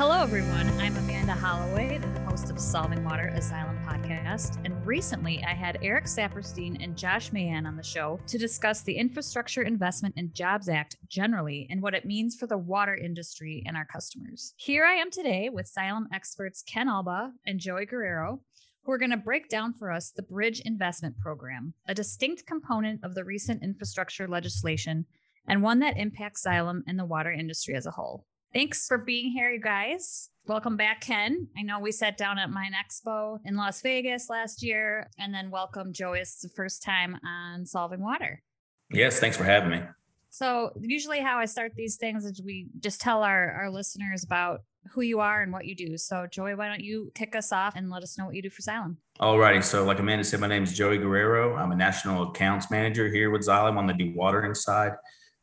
Hello, everyone. I'm Amanda Holloway, the host of Solving Water a Xylem podcast. And recently I had Eric Saperstein and Josh Mahan on the show to discuss the Infrastructure Investment and Jobs Act generally and what it means for the water industry and our customers. Here I am today with Xylem experts Ken Albaugh and Joey Guerrero, who are going to break down for us the Bridge Investment Program, a distinct component of the recent infrastructure legislation and one that impacts Xylem and the water industry as a whole. Thanks for being here, you guys. Welcome back, Ken. I know we sat down at MINExpo in Las Vegas last year, and then welcome Joey. It's the first time on Solving Water. Yes, thanks for having me. So, usually, how I start these things is we just tell our, our listeners about who you are and what you do. So, Joey, why don't you kick us off and let us know what you do for Xylem? All righty. So, like Amanda said, my name is Joey Guerrero. I'm a national accounts manager here with Xylem on the dewatering side.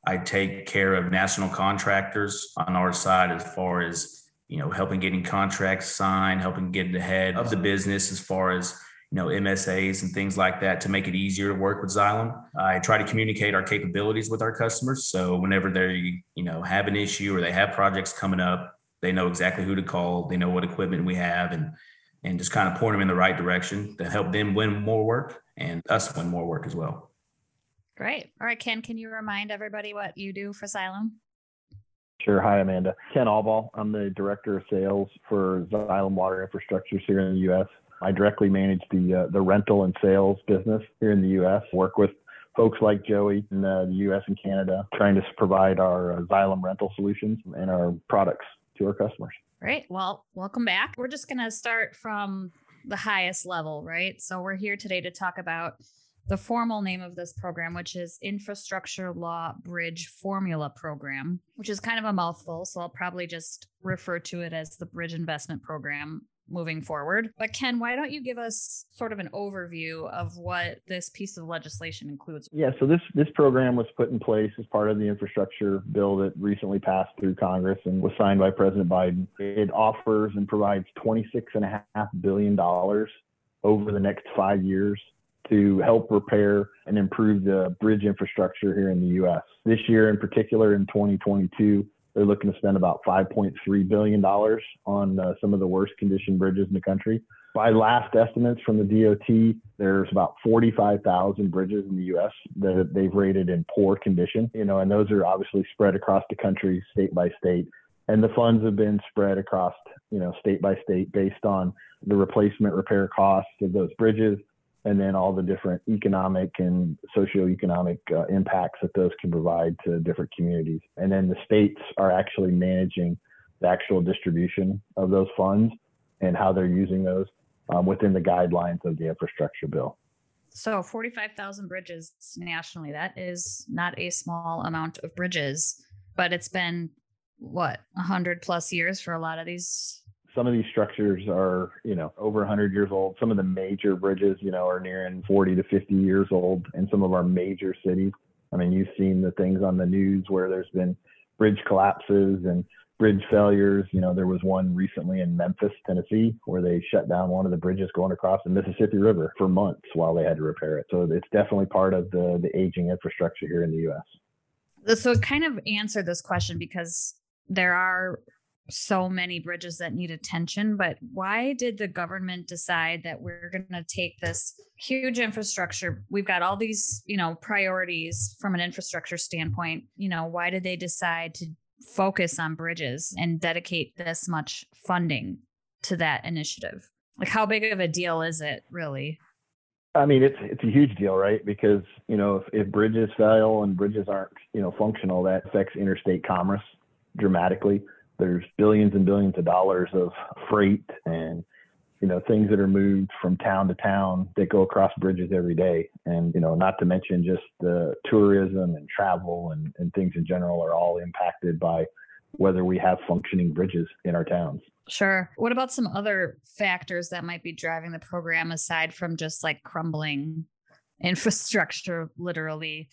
I take care of national contractors on our side as far as you know helping getting contracts signed, helping get ahead of the business as far as you know MSAs and things like that to make it easier to work with Xylem. I try to communicate our capabilities with our customers, so whenever they you know have an issue or they have projects coming up, they know exactly who to call. They know what equipment we have, and and just kind of point them in the right direction to help them win more work and us win more work as well. Great. All right, Ken, can you remind everybody what you do for Xylem? Sure. Hi, Amanda. Ken Albaugh. I'm the director of sales for Xylem Water Infrastructures here in the U.S. I directly manage the uh, the rental and sales business here in the U.S. Work with folks like Joey in uh, the U.S. and Canada, trying to provide our uh, Xylem rental solutions and our products to our customers. Great. Well, welcome back. We're just going to start from the highest level, right? So we're here today to talk about the formal name of this program, which is Infrastructure Law Bridge Formula Program, which is kind of a mouthful. So I'll probably just refer to it as the Bridge Investment Program moving forward. But Ken, why don't you give us sort of an overview of what this piece of legislation includes? Yeah, so this this program was put in place as part of the infrastructure bill that recently passed through Congress and was signed by President Biden. It offers and provides 26 and a half billion dollars over the next 5 years to help repair and improve the bridge infrastructure here in the U.S. This year, in particular, in 2022, they're looking to spend about $5.3 billion on uh, some of the worst condition bridges in the country. By last estimates from the DOT, there's about 45,000 bridges in the U.S. that they've rated in poor condition. You know, and those are obviously spread across the country, state by state. And the funds have been spread across, you know, state by state based on the replacement repair costs of those bridges and then all the different economic and socioeconomic uh, impacts that those can provide to different communities. And then the states are actually managing the actual distribution of those funds and how they're using those um, within the guidelines of the infrastructure bill. So 45,000 bridges nationally, that is not a small amount of bridges, but it's been what, 100 plus years for a lot of these some of these structures are, you know, over 100 years old. Some of the major bridges, you know, are nearing 40 to 50 years old in some of our major cities. I mean, you've seen the things on the news where there's been bridge collapses and bridge failures. You know, there was one recently in Memphis, Tennessee, where they shut down one of the bridges going across the Mississippi River for months while they had to repair it. So it's definitely part of the the aging infrastructure here in the U.S. So it kind of answered this question because there are so many bridges that need attention but why did the government decide that we're going to take this huge infrastructure? We've got all these you know priorities from an infrastructure standpoint. You know why did they decide to focus on bridges and dedicate this much funding to that initiative? Like how big of a deal is it really? I mean, it's it's a huge deal, right? Because you know, if, if bridges fail and bridges aren't you know functional, that affects interstate commerce dramatically there's billions and billions of dollars of freight and you know things that are moved from town to town that go across bridges every day. And you know not to mention just the tourism and travel and, and things in general are all impacted by whether we have functioning bridges in our towns. Sure. What about some other factors that might be driving the program aside from just like crumbling infrastructure literally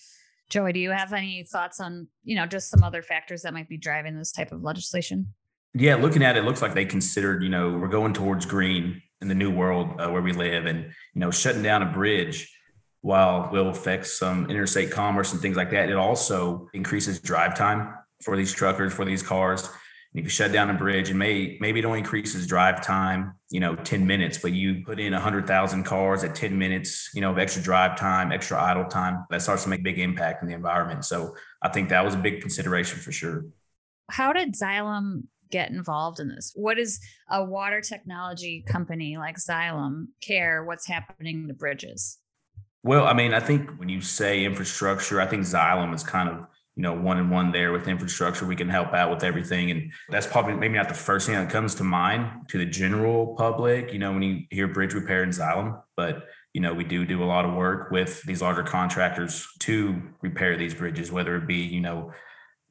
Joey, do you have any thoughts on, you know, just some other factors that might be driving this type of legislation? Yeah, looking at it, it looks like they considered, you know, we're going towards green in the new world uh, where we live, and you know, shutting down a bridge while will affect some interstate commerce and things like that. It also increases drive time for these truckers, for these cars. If you shut down a bridge and may maybe it only increases drive time, you know, 10 minutes, but you put in 100,000 cars at 10 minutes, you know, of extra drive time, extra idle time, that starts to make big impact in the environment. So I think that was a big consideration for sure. How did Xylem get involved in this? What is a water technology company like Xylem care what's happening to bridges? Well, I mean, I think when you say infrastructure, I think Xylem is kind of you know, one and one there with infrastructure. We can help out with everything. And that's probably maybe not the first thing that comes to mind to the general public, you know, when you hear bridge repair and Xylem, but you know, we do do a lot of work with these larger contractors to repair these bridges, whether it be, you know,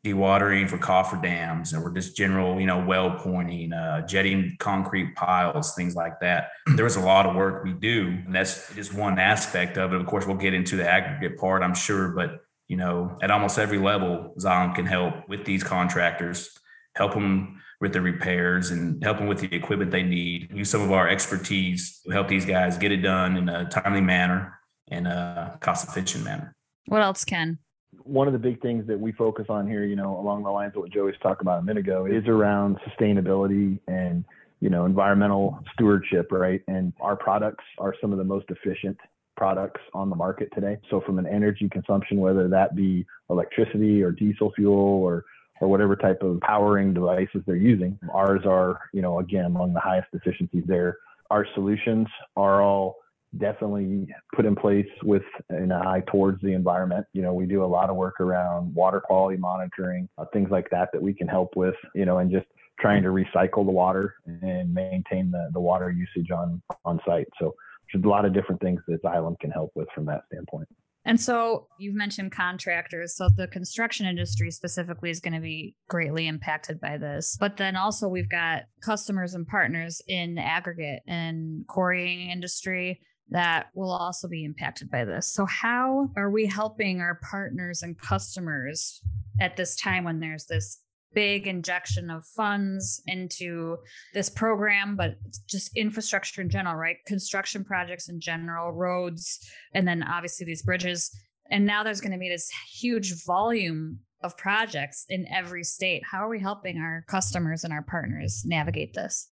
dewatering for coffer dams or just general, you know, well pointing, uh, jetting concrete piles, things like that. There is a lot of work we do, and that's just one aspect of it. Of course, we'll get into the aggregate part, I'm sure, but you know, at almost every level, Xylem can help with these contractors, help them with the repairs and help them with the equipment they need. Use some of our expertise to help these guys get it done in a timely manner and a cost efficient manner. What else, Ken? One of the big things that we focus on here, you know, along the lines of what Joey's talked about a minute ago, is around sustainability and you know environmental stewardship, right? And our products are some of the most efficient products on the market today. So from an energy consumption, whether that be electricity or diesel fuel or or whatever type of powering devices they're using, ours are, you know, again among the highest efficiencies there. Our solutions are all definitely put in place with an eye towards the environment. You know, we do a lot of work around water quality monitoring, uh, things like that that we can help with, you know, and just trying to recycle the water and maintain the, the water usage on on site. So a lot of different things that Xylem can help with from that standpoint. And so you've mentioned contractors. So the construction industry specifically is going to be greatly impacted by this. But then also we've got customers and partners in aggregate and quarrying industry that will also be impacted by this. So how are we helping our partners and customers at this time when there's this big injection of funds into this program, but just infrastructure in general, right? Construction projects in general, roads, and then obviously these bridges. And now there's going to be this huge volume of projects in every state. How are we helping our customers and our partners navigate this?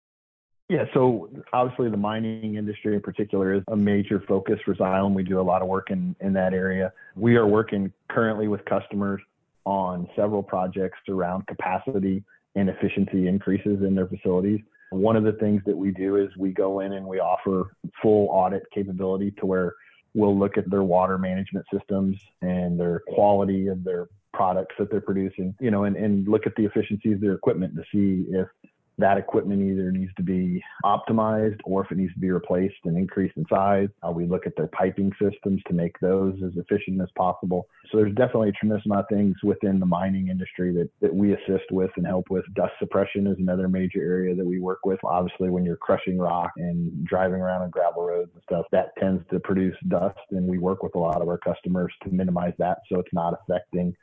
Yeah, so obviously the mining industry in particular is a major focus for Xylem. We do a lot of work in, in that area. We are working currently with customers on several projects around capacity and efficiency increases in their facilities. One of the things that we do is we go in and we offer full audit capability to where we'll look at their water management systems and their quality of their products that they're producing, you know, and, and look at the efficiencies of their equipment to see if that equipment either needs to be optimized or if it needs to be replaced and increased in size. Uh, we look at their piping systems to make those as efficient as possible. So there's definitely a tremendous amount of things within the mining industry that, that we assist with and help with. Dust suppression is another major area that we work with. Obviously, when you're crushing rock and driving around on gravel roads and stuff, that tends to produce dust. And we work with a lot of our customers to minimize that so it's not affecting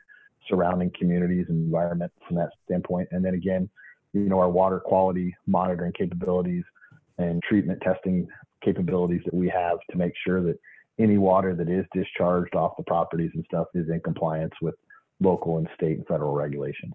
surrounding communities and environment from that standpoint. And then again, you know, our water quality monitoring capabilities and treatment testing capabilities that we have to make sure that any water that is discharged off the properties and stuff is in compliance with local and state and federal regulations.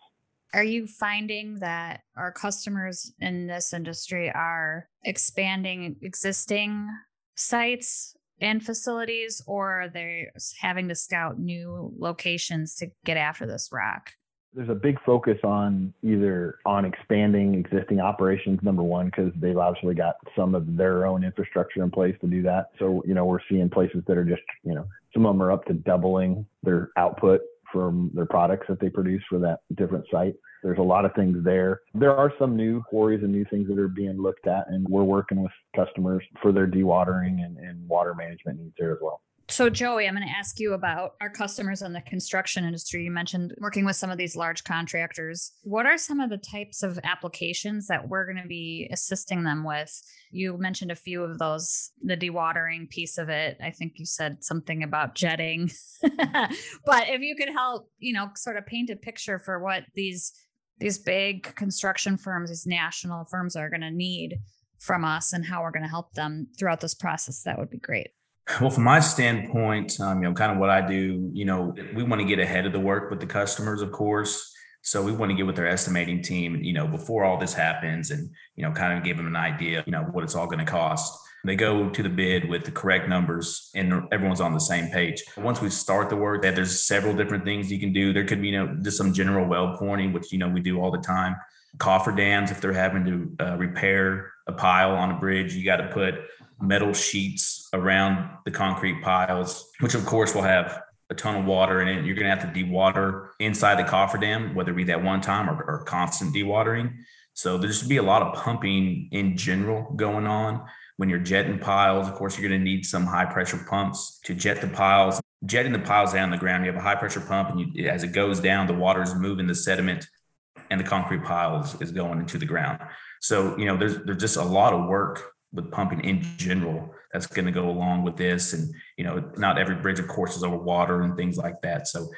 Are you finding that our customers in this industry are expanding existing sites and facilities, or are they having to scout new locations to get after this rock? There's a big focus on either on expanding existing operations number one because they've obviously got some of their own infrastructure in place to do that. So you know we're seeing places that are just you know some of them are up to doubling their output from their products that they produce for that different site. There's a lot of things there. There are some new quarries and new things that are being looked at and we're working with customers for their dewatering and, and water management needs there as well so, Joey, I'm going to ask you about our customers in the construction industry. You mentioned working with some of these large contractors. What are some of the types of applications that we're going to be assisting them with? You mentioned a few of those, the dewatering piece of it. I think you said something about jetting. but if you could help, you know, sort of paint a picture for what these these big construction firms, these national firms are going to need from us and how we're going to help them throughout this process, that would be great. Well, from my standpoint, um, you know, kind of what I do, you know, we want to get ahead of the work with the customers, of course. So we want to get with their estimating team, you know, before all this happens and, you know, kind of give them an idea, you know, what it's all going to cost. They go to the bid with the correct numbers and everyone's on the same page. Once we start the work, that there's several different things you can do. There could be, you know, just some general well pointing, which, you know, we do all the time. Coffer dams, if they're having to uh, repair a pile on a bridge, you got to put metal sheets around the concrete piles, which of course will have a ton of water in it. You're going to have to dewater inside the cofferdam, whether it be that one time or, or constant dewatering. So there's be a lot of pumping in general going on. When you're jetting piles, of course, you're going to need some high pressure pumps to jet the piles. Jetting the piles down the ground, you have a high pressure pump, and you, as it goes down, the water is moving the sediment, and the concrete piles is going into the ground. So you know, there's there's just a lot of work with pumping in general that's going to go along with this. And you know not every bridge of course is over water and things like that. So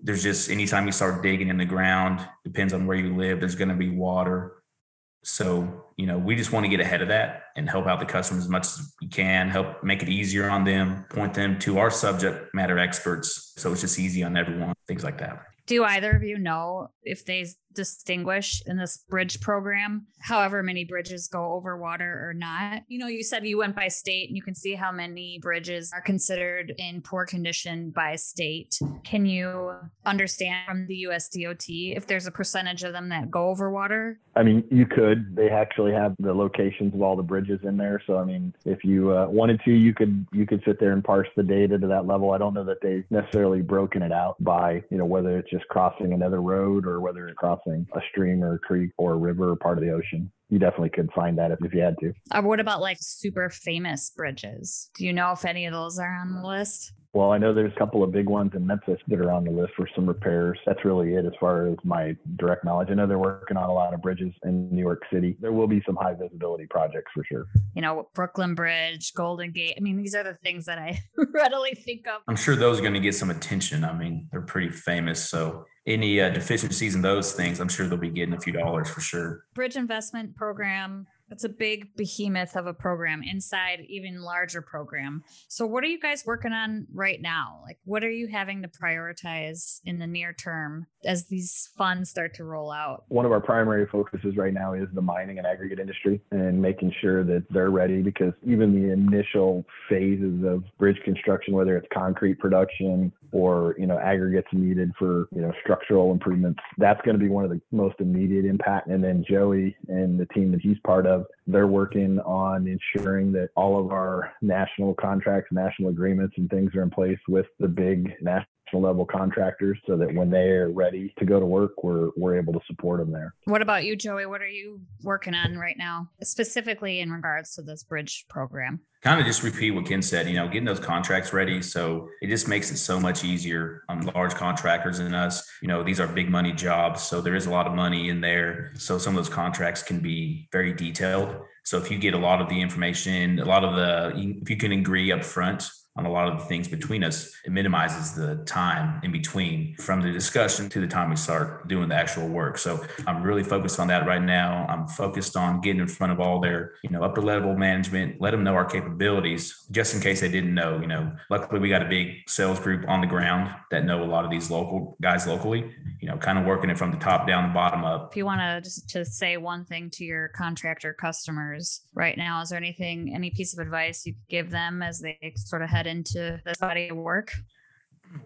there's just anytime you start digging in the ground depends on where you live there's going to be water. So you know we just want to get ahead of that and help out the customers as much as we can help make it easier on them point them to our subject matter experts. So it's just easy on everyone things like that. Do either of you know if they distinguish in this bridge program, however many bridges go over water or not? You know, you said you went by state and you can see how many bridges are considered in poor condition by state. Can you understand from the USDOT if there's a percentage of them that go over water? I mean, you could. They actually have the locations of all the bridges in there. So, I mean, if you uh, wanted to, you could you could sit there and parse the data to that level. I don't know that they've necessarily broken it out by you know whether it's just crossing another road or whether it's crossing a stream or a creek or a river or part of the ocean you definitely could find that if, if you had to. Uh, what about like super famous bridges? Do you know if any of those are on the list? Well, I know there's a couple of big ones in Memphis that are on the list for some repairs. That's really it as far as my direct knowledge. I know they're working on a lot of bridges in New York City. There will be some high visibility projects for sure. You know, Brooklyn Bridge, Golden Gate. I mean, these are the things that I readily think of. I'm sure those are going to get some attention. I mean, they're pretty famous. So any uh, deficiencies in those things, I'm sure they'll be getting a few dollars for sure. Bridge investment program it's a big behemoth of a program inside even larger program. So what are you guys working on right now? Like what are you having to prioritize in the near term as these funds start to roll out? One of our primary focuses right now is the mining and aggregate industry and making sure that they're ready because even the initial phases of bridge construction whether it's concrete production or you know aggregates needed for you know structural improvements that's going to be one of the most immediate impact. And then joey and the team that he's part of they're working on ensuring that all of our national contracts national agreements and things are in place with the big national level contractors so that when they're ready to go to work, we're we're able to support them there. What about you, Joey? What are you working on right now, specifically in regards to this bridge program? Kind of just repeat what Ken said, you know, getting those contracts ready. So it just makes it so much easier on large contractors and us. You know, these are big money jobs. So there is a lot of money in there. So some of those contracts can be very detailed. So if you get a lot of the information, a lot of the, if you can agree up front on a lot of the things between us, it minimizes the time in between from the discussion to the time we start doing the actual work. So I'm really focused on that right now. I'm focused on getting in front of all their, you know, upper level management, let them know our capabilities, just in case they didn't know. You know, luckily we got a big sales group on the ground that know a lot of these local guys locally. You know, kind of working it from the top down, the bottom up. If you want to just to say one thing to your contractor customers right now, is there anything, any piece of advice you could give them as they sort of head into this body of work?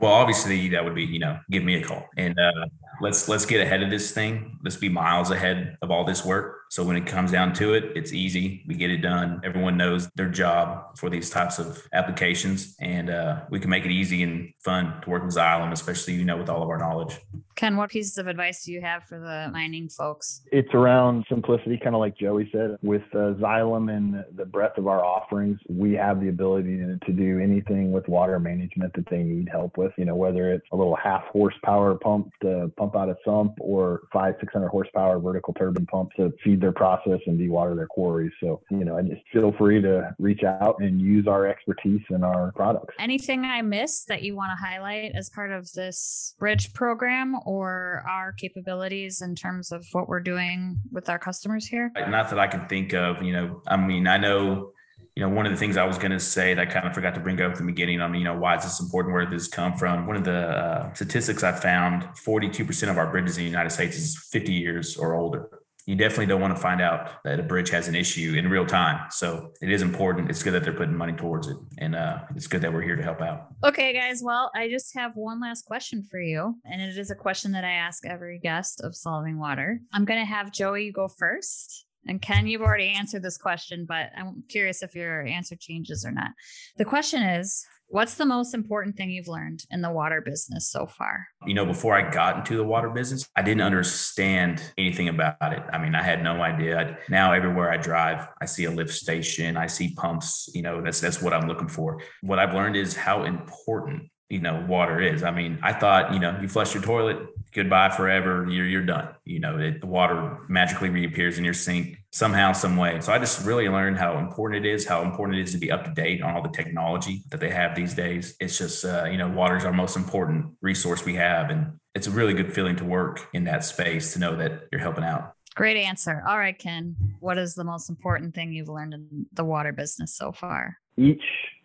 Well, obviously that would be, you know, give me a call and uh, let's let's get ahead of this thing. Let's be miles ahead of all this work. So when it comes down to it, it's easy. We get it done. Everyone knows their job for these types of applications, and uh, we can make it easy and fun to work with Xylem, especially you know with all of our knowledge. Ken, what pieces of advice do you have for the mining folks? It's around simplicity, kind of like Joey said. With uh, Xylem and the breadth of our offerings, we have the ability to, to do anything with water management that they need help with. You know, whether it's a little half horsepower pump to pump out a sump or five, 600 horsepower vertical turbine pump to feed their process and dewater their quarries. So, you know, and just feel free to reach out and use our expertise and our products. Anything I missed that you want to highlight as part of this bridge program or our capabilities in terms of what we're doing with our customers here? Not that I can think of, you know, I mean, I know you know, one of the things I was going to say that I kind of forgot to bring up at the beginning on, you know, why is this important? Where does this come from? One of the uh, statistics I found 42% of our bridges in the United States is 50 years or older. You definitely don't want to find out that a bridge has an issue in real time. So it is important. It's good that they're putting money towards it. And uh, it's good that we're here to help out. Okay, guys. Well, I just have one last question for you. And it is a question that I ask every guest of Solving Water. I'm going to have Joey go first. And Ken, you've already answered this question, but I'm curious if your answer changes or not. The question is What's the most important thing you've learned in the water business so far? You know, before I got into the water business, I didn't understand anything about it. I mean, I had no idea. Now everywhere I drive, I see a lift station, I see pumps, you know, that's that's what I'm looking for. What I've learned is how important you know water is. I mean i thought you know you flush your toilet goodbye forever you're you're done. You know it, the water magically reappears in your sink somehow some way. So i just really learned how important it is how important it is to be up to date on all the technology that they have these days. It's just uh, you know water is our most important resource we have and it's a really good feeling to work in that space to know that you're helping out. Great answer. All right ken what is the most important thing you've learned in the water business so far? Each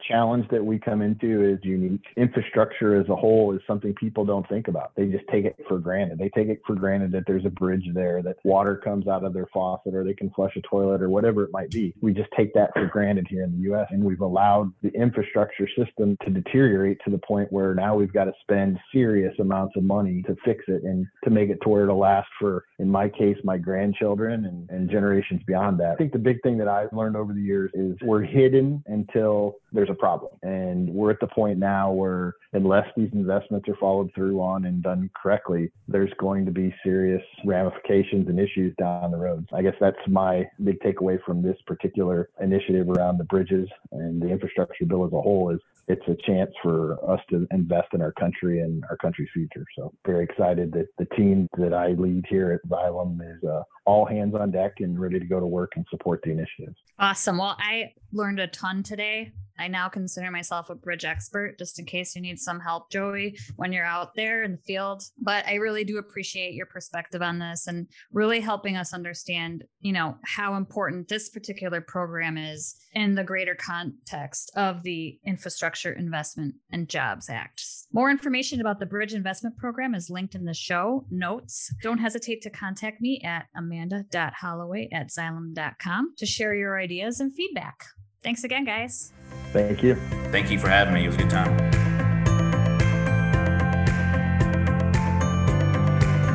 challenge that we come into is unique. Infrastructure as a whole is something people don't think about. They just take it for granted. They take it for granted that there's a bridge there, that water comes out of their faucet, or they can flush a toilet, or whatever it might be. We just take that for granted here in the US. And we've allowed the infrastructure system to deteriorate to the point where now we've got to spend serious amounts of money to fix it and to make it to where it'll last for, in my case, my grandchildren and, and generations beyond that. I think the big thing that I've learned over the years is we're hidden until there's a problem. And we're at the point now where unless these investments are followed through on and done correctly, there's going to be serious ramifications and issues down the road. I guess that's my big takeaway from this particular initiative around the bridges and the infrastructure bill as a whole is it's a chance for us to invest in our country and our country's future. So very excited that the team that I lead here at Xylem is uh, all hands on deck and ready to go to work and support the initiatives. Awesome. Well, I learned a ton today I now consider myself a bridge expert just in case you need some help, Joey, when you're out there in the field. But I really do appreciate your perspective on this and really helping us understand, you know, how important this particular program is in the greater context of the Infrastructure Investment and Jobs Act. More information about the Bridge Investment Program is linked in the show notes. Don't hesitate to contact me at amanda.holloway at xylem.com to share your ideas and feedback. Thanks again, guys. Thank you. Thank you for having me. It was a good time.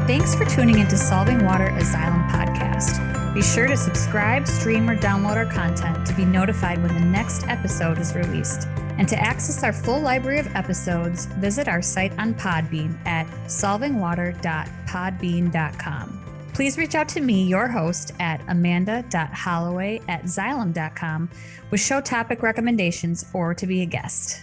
Thanks for tuning into Solving Water a Xylem podcast. Be sure to subscribe, stream, or download our content to be notified when the next episode is released. And to access our full library of episodes, visit our site on Podbean at solvingwater.podbean.com. Please reach out to me, your host, at amanda.holloway at xylem.com with show topic recommendations or to be a guest.